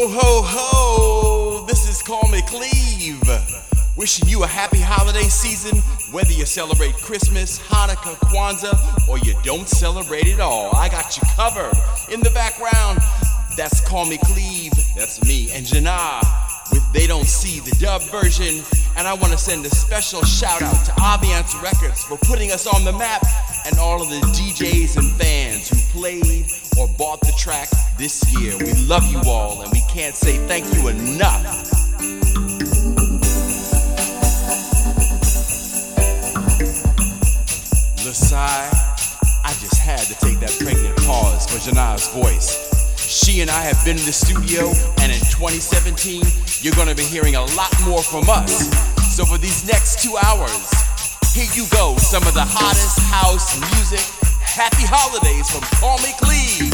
Ho, ho, ho! This is Call Me Cleve. Wishing you a happy holiday season, whether you celebrate Christmas, Hanukkah, Kwanzaa, or you don't celebrate at all. I got you covered. In the background, that's Call Me Cleve. That's me and Janah with They Don't See the dub version. And I want to send a special shout out to Ambiance Records for putting us on the map and all of the DJs and fans who played or bought the track this year. We love you all and we can't say thank you enough. Lasai, I just had to take that pregnant pause for Janah's voice. She and I have been in the studio, and in 2017, you're gonna be hearing a lot more from us. So for these next two hours, here you go, some of the hottest house music. Happy holidays from Call Me Cleve.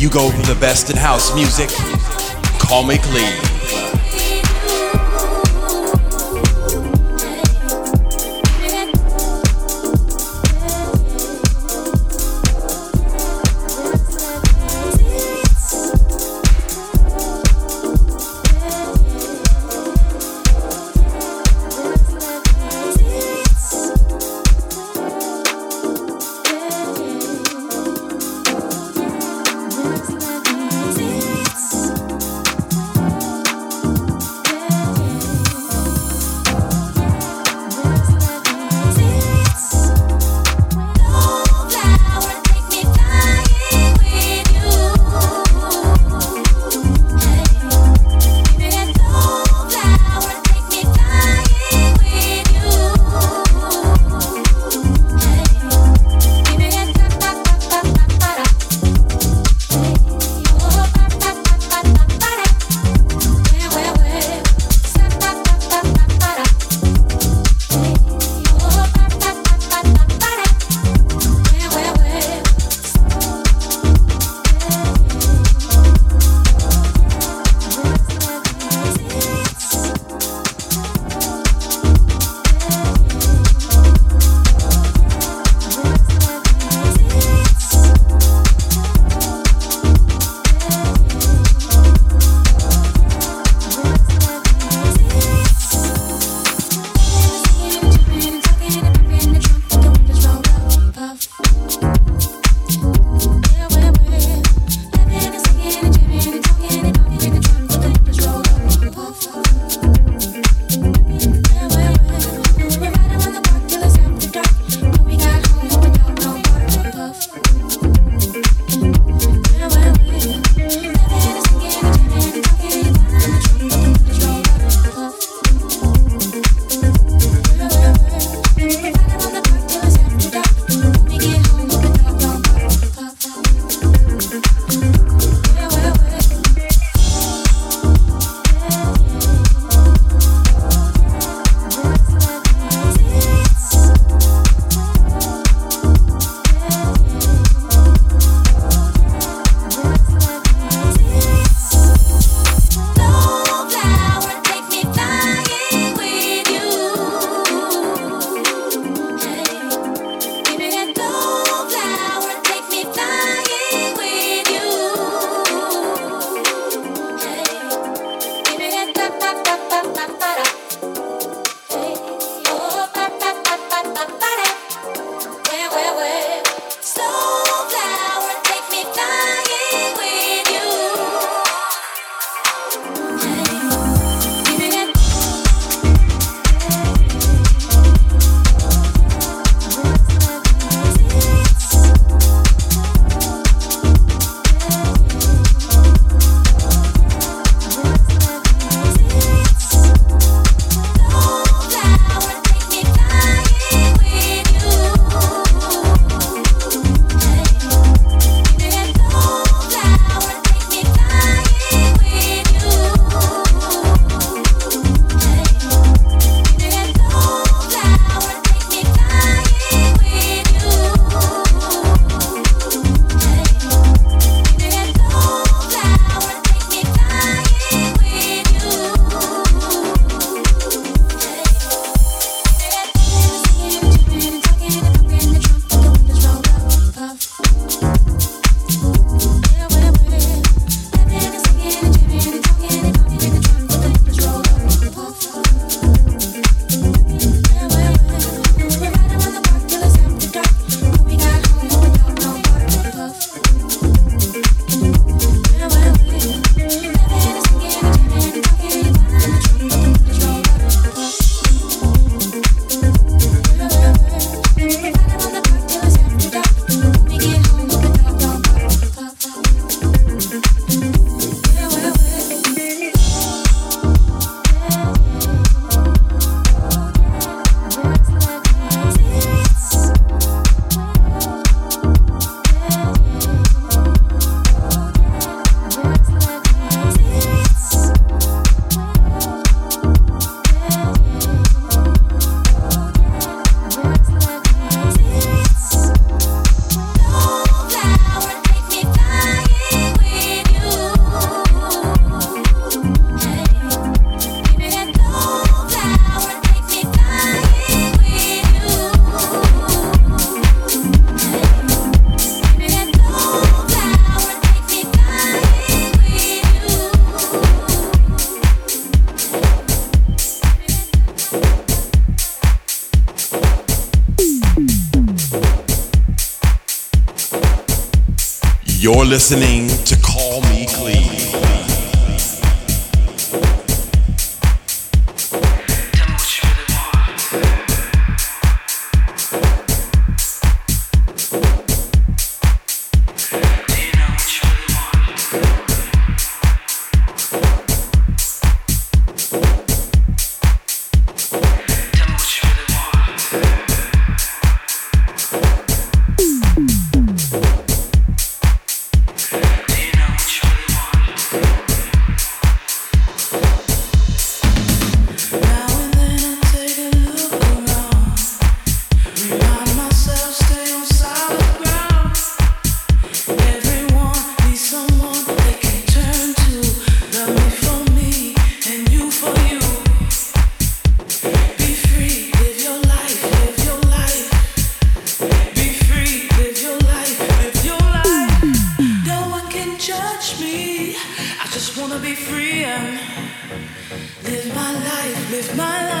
You go for the best in house music? Call me Cleve. Listening Live my life, live my life.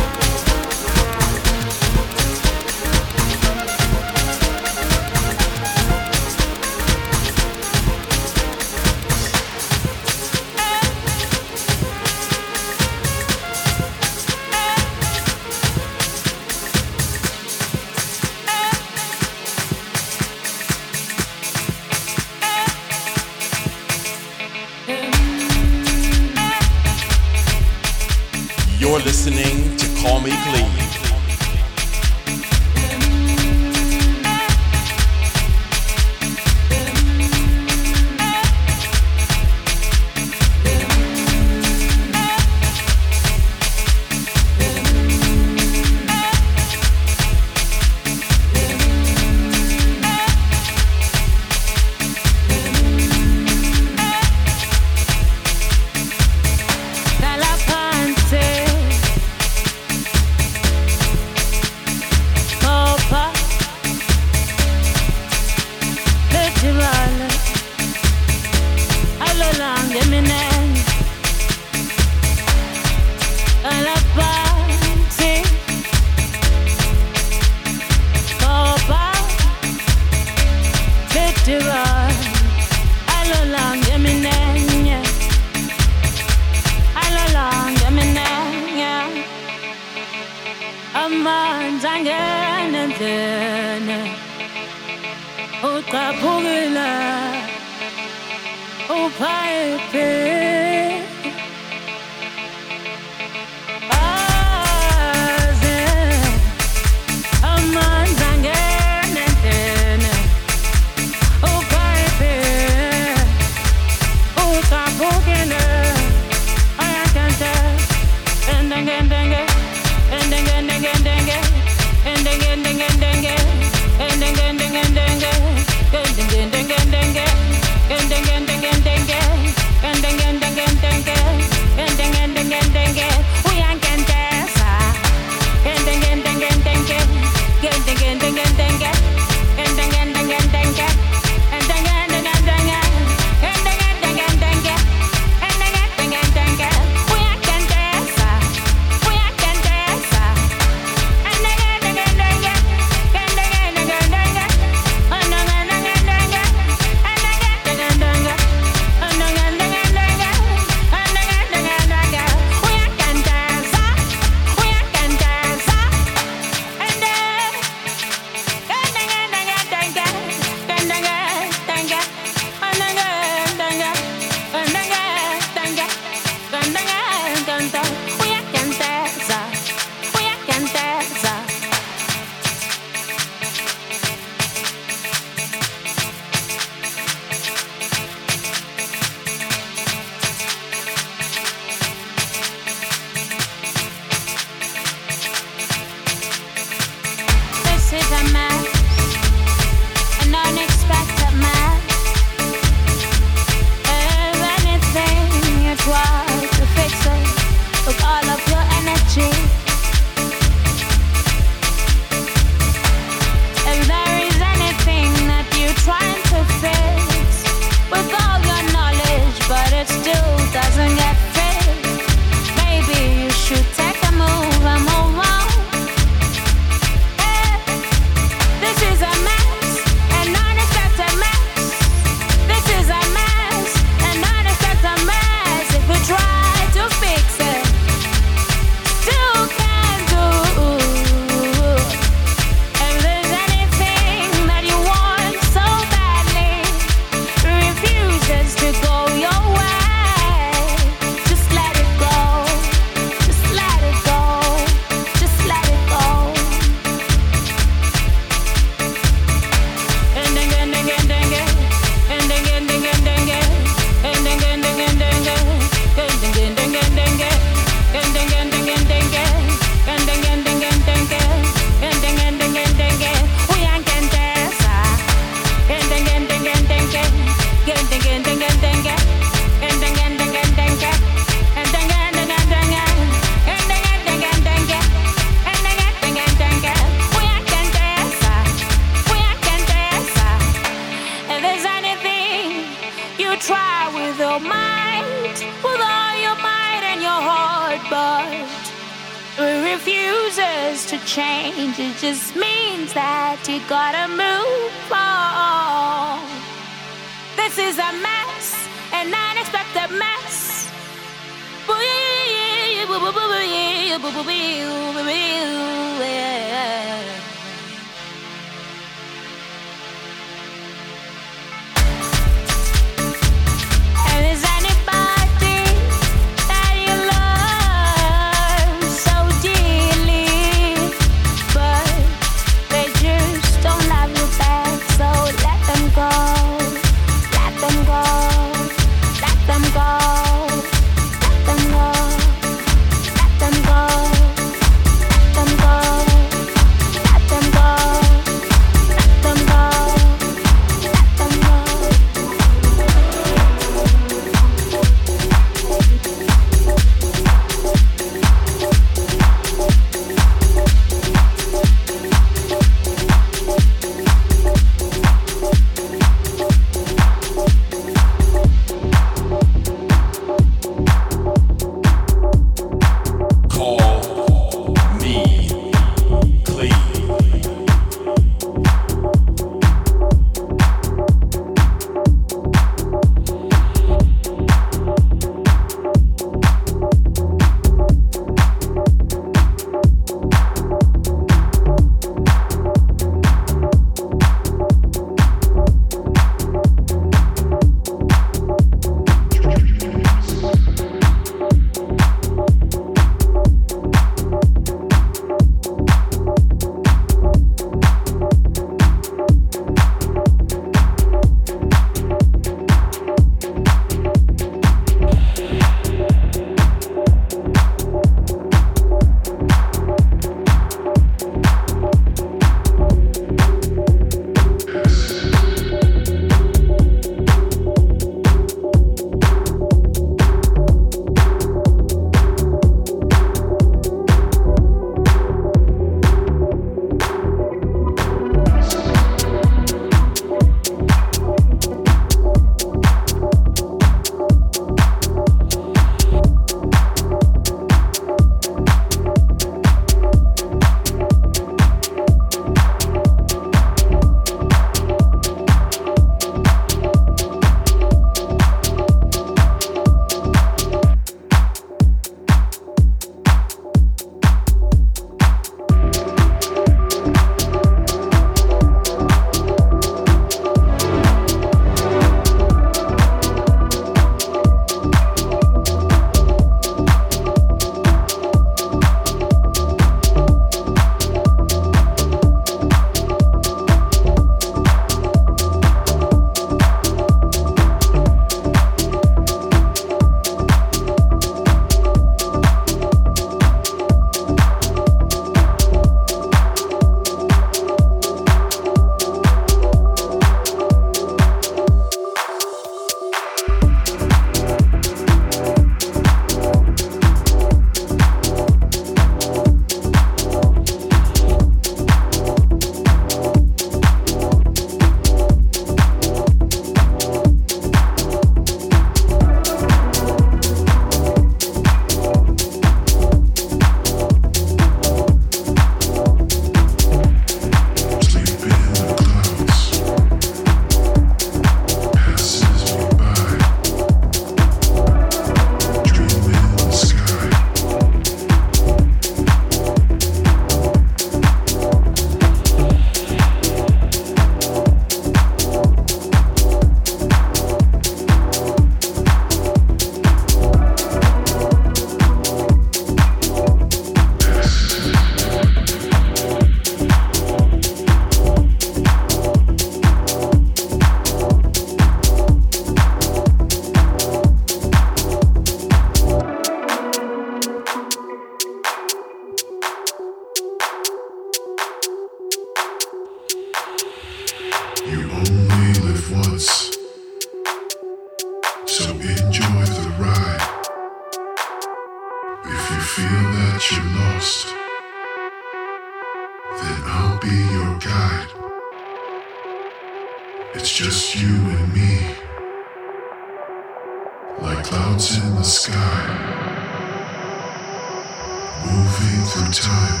Through time,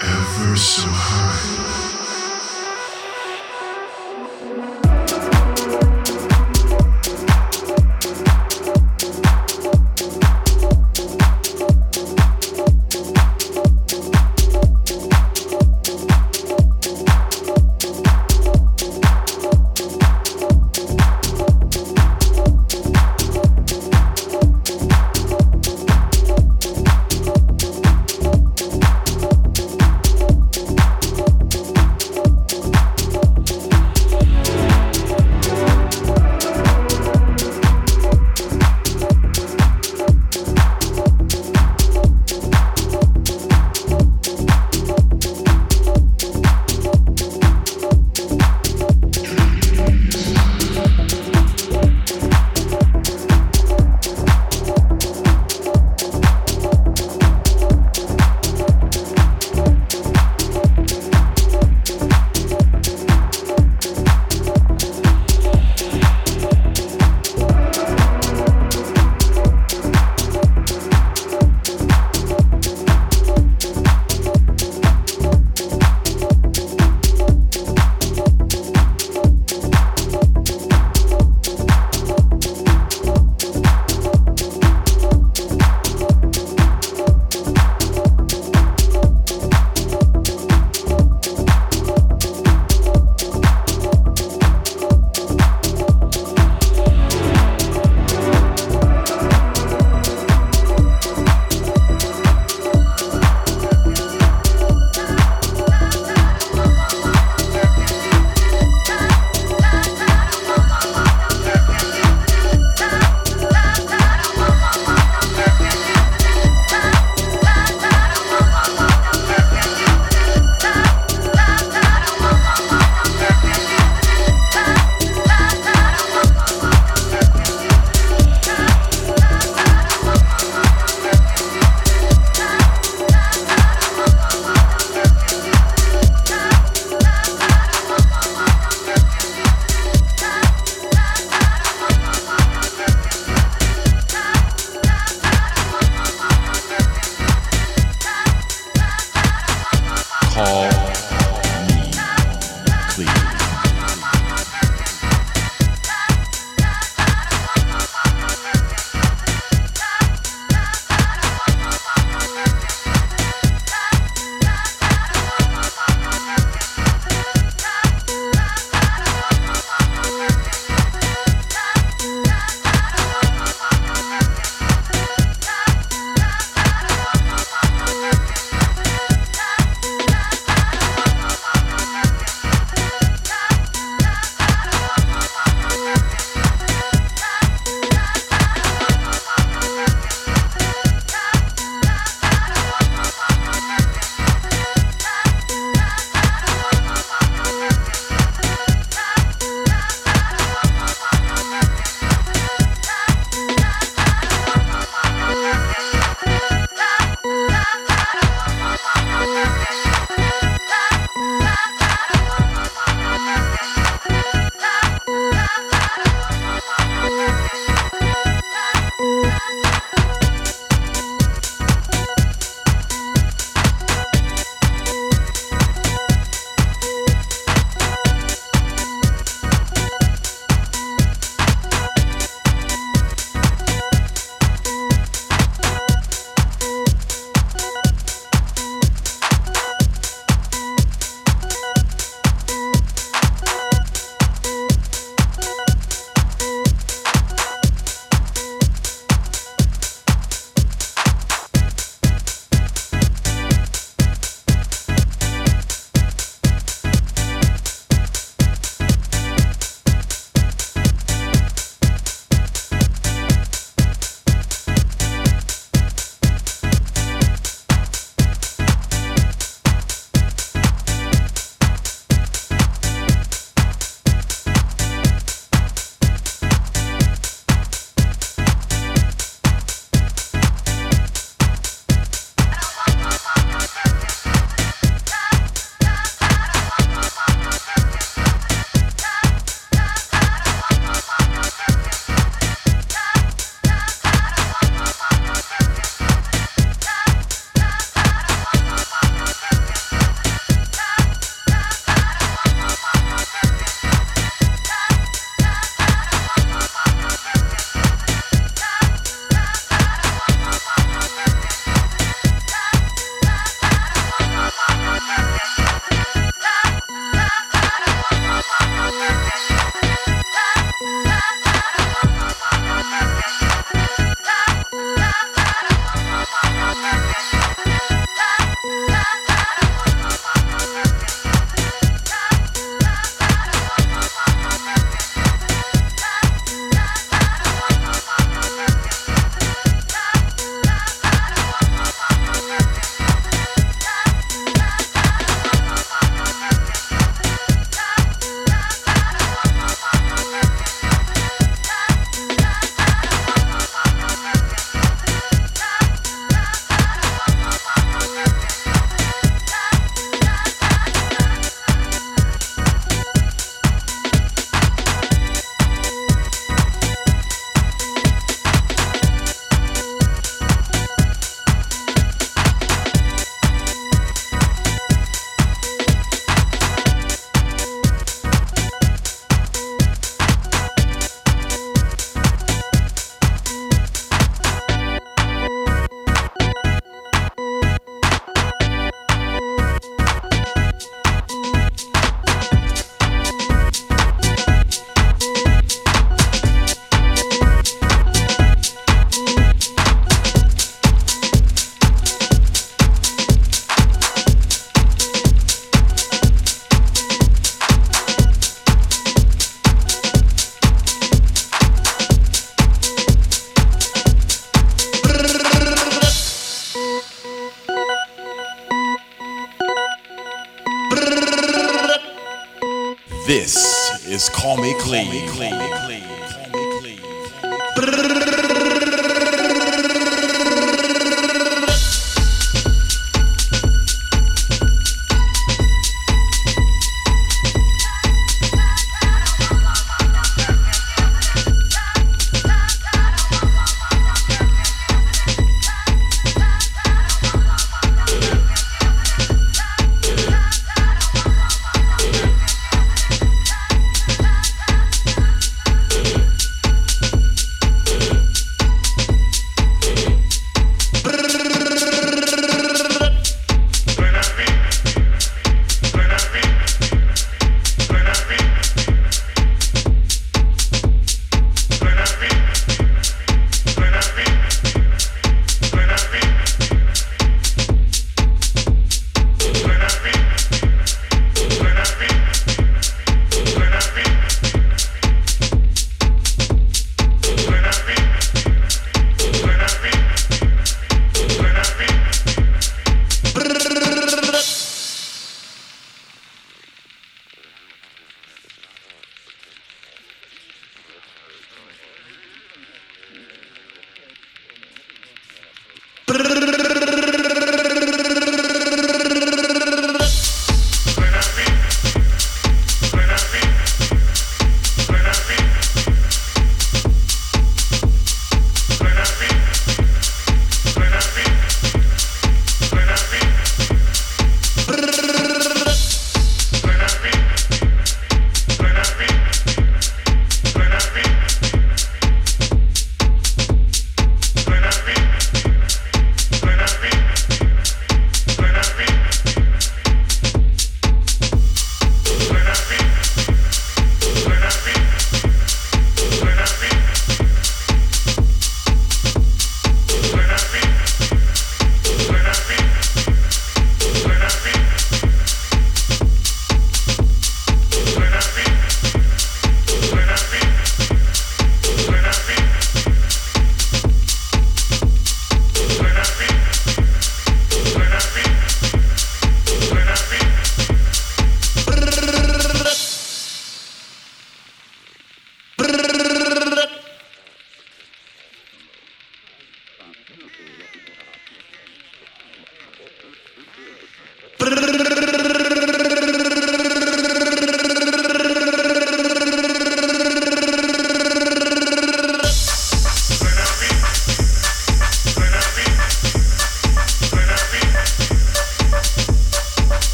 ever so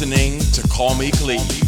listening to Call Me Cleve.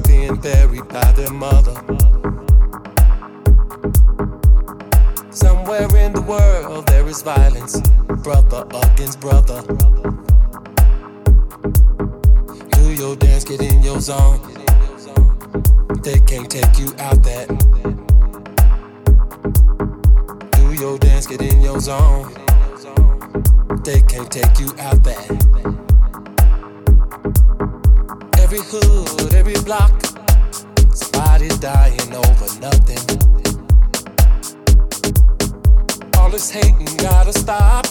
Being buried by their mother. Somewhere in the world, there is violence, brother against brother. Do your dance, get in your zone. They can't take you out that. Do your dance, get in your zone. They can't take you out that. Every hood, every block, somebody's dying over nothing. All this hating gotta stop.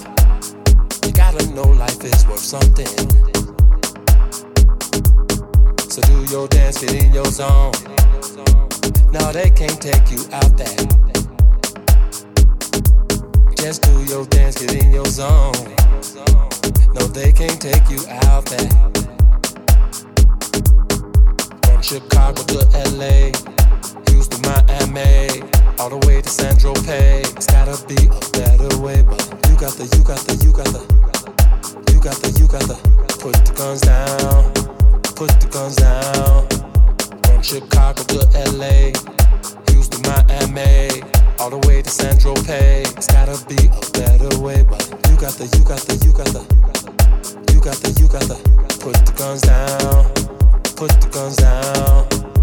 You gotta know life is worth something. So do your dance, get in your zone. No, they can't take you out there. Just do your dance, get in your zone. No, they can't take you out there. Chicago to LA, Houston, Miami, all the way to San Tropez. It's gotta be a better way, but you got the, you got the, you got the, you got the, you got the. Put the guns down, put the guns down. From Chicago to LA, Houston, Miami, all the way to San Tropez. It's gotta be a better way, but you got the, you got the, you got the, you got the, you got the. Put the guns down, put the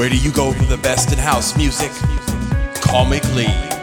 Where do you go for the best in house music? Comic League.